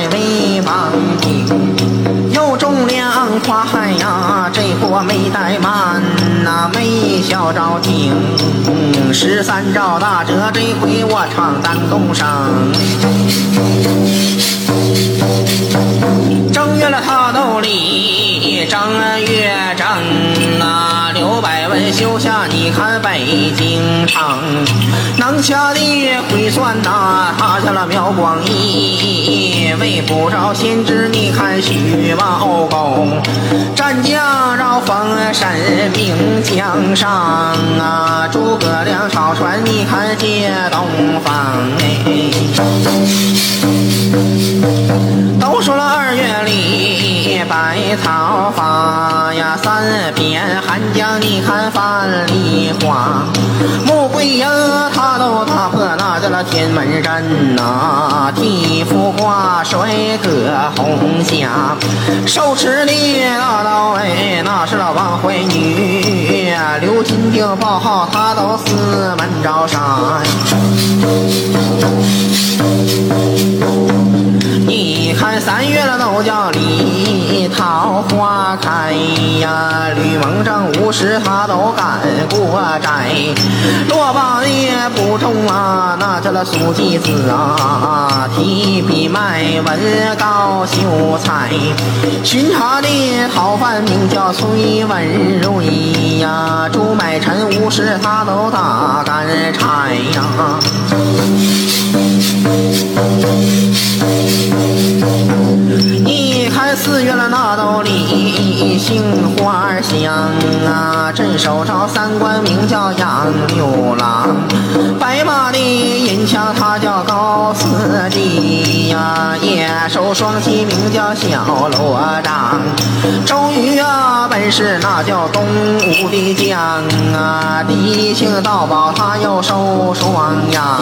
在为王庭，有重量跨海呀，这货没怠慢呐，没小着停。十三招大折，这回我唱丹东上。正月了他兜里，正月正啊，刘百文休下，看北京城，能掐的会算呐，他下了苗光义，为不着先知，你看徐茂公，战将绕封神兵江上啊，诸葛亮草船，你看借东方哎。都说了二百草发呀，三边寒江你看范梨花，穆桂英她都打破那叫了天门阵呐，替父挂帅哥红霞，手持的那刀哎，那是那王怀女，刘金定报号她都四门招杀你看三月了都叫里桃花开呀，吕蒙正五十他都赶过寨，落榜也不中啊，那叫了苏继子啊，提笔卖文高秀才，巡查的逃犯名叫崔文瑞呀，朱买臣无事他都打干柴呀。叫杨六郎，白马的银枪他叫高司机呀，野兽双骑名叫小罗章，周瑜啊本是那叫东吴的将啊，敌情盗宝他又收双阳。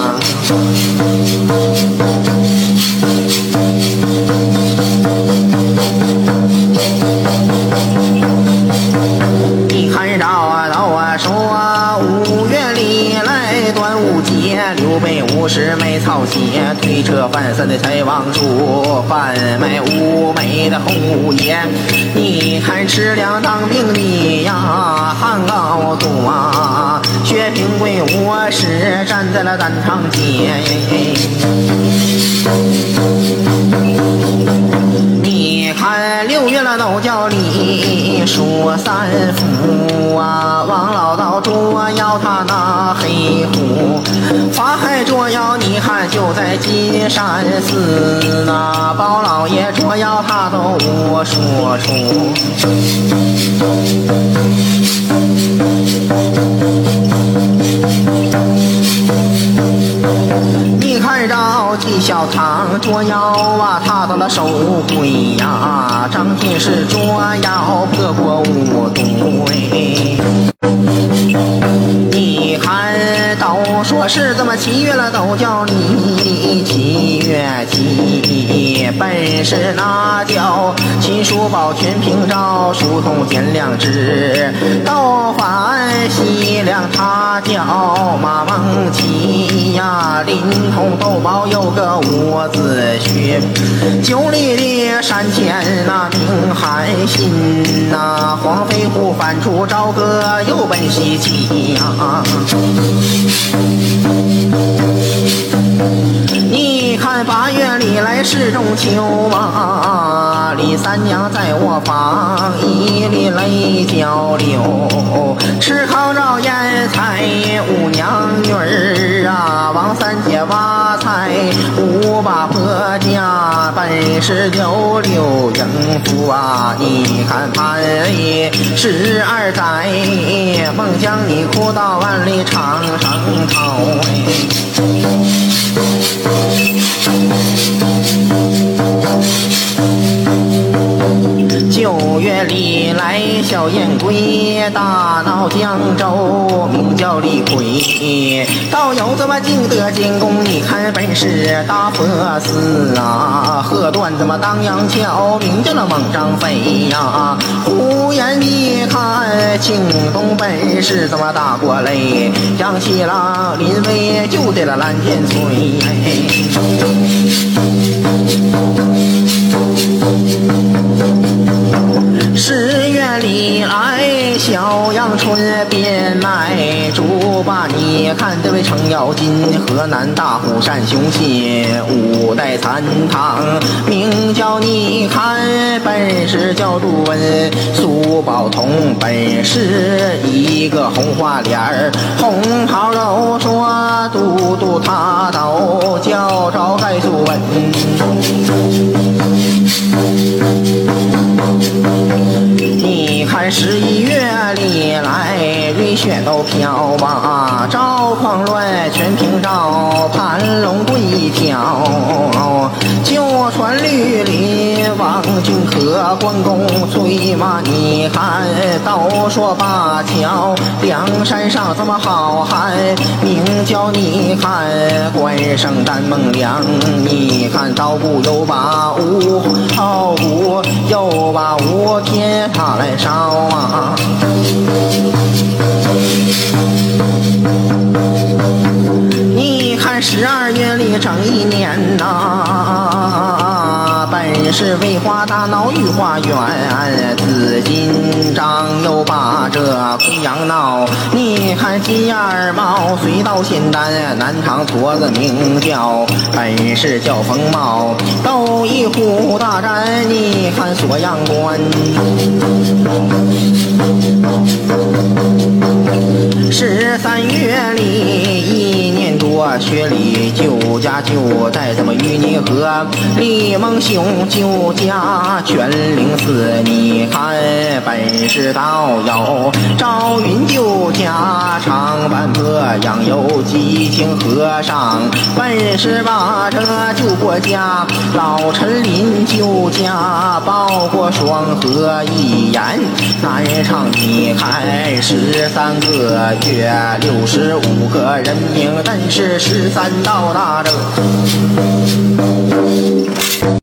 端午节，刘备五十没草鞋，推车翻身的财王叔，贩卖乌梅的红五爷。你看吃粮当兵的呀，汉高祖啊，薛平贵我是站在了丹长街。你看六月了都叫李说三夫在金山寺那，包老爷捉妖他都无说出。你看着纪晓堂捉妖啊，他到了手鬼呀，张天师捉妖破过五毒哎。是这么七月了，都叫你七月七，本是那叫秦叔宝全凭照，书童见良知，道反西凉他叫马孟起呀，临潼斗宝有个伍子胥，九里的山前那明海心呐，黄飞虎翻出朝歌又奔西岐呀。八月里来是中秋啊，李三娘在我房一粒泪交流，吃糠着腌菜五娘女儿啊，王三姐挖菜五把婆家，本是有刘应福啊，你看潘里十二载，梦将你哭到万里长城头。燕归，大闹江州，名叫李逵。道友这么敬德建功，你看本是大佛寺啊。喝断这么当阳桥，名叫那猛张飞呀。呼延一看庆东本是这么大国雷，杨七郎临危就得了蓝天翠。小阳春边卖猪吧，你看这位程咬金，河南大虎山雄心，五代残唐，名叫你看，本是叫杜文，苏宝同本是一个红花脸儿，红袍肉说都督他都叫着盖苏文。十一月里来，瑞雪都飘吧，照匡乱，全凭着盘龙对挑，就传绿林王君和关公催马，你看都说八桥梁山上这么好汉，名叫你看关胜单孟良，你看刀不又把五好鼓又把五天他来烧啊！整一年呐，本是为花大闹御花园，紫金章又把这昆阳闹。你看金眼猫随到仙丹，南唐矬子名叫本是叫冯茂，斗一虎大战，你看锁阳关。十三月里，一年多雪里，酒家就在这么淤泥河。李蒙兄酒家全灵寺，你看本是道友赵云酒家常伴坡杨有激情和尚，本是把这救国家老陈林酒家抱过双河一言南唱，你看十三个月六十五个人名，但是十三道大者。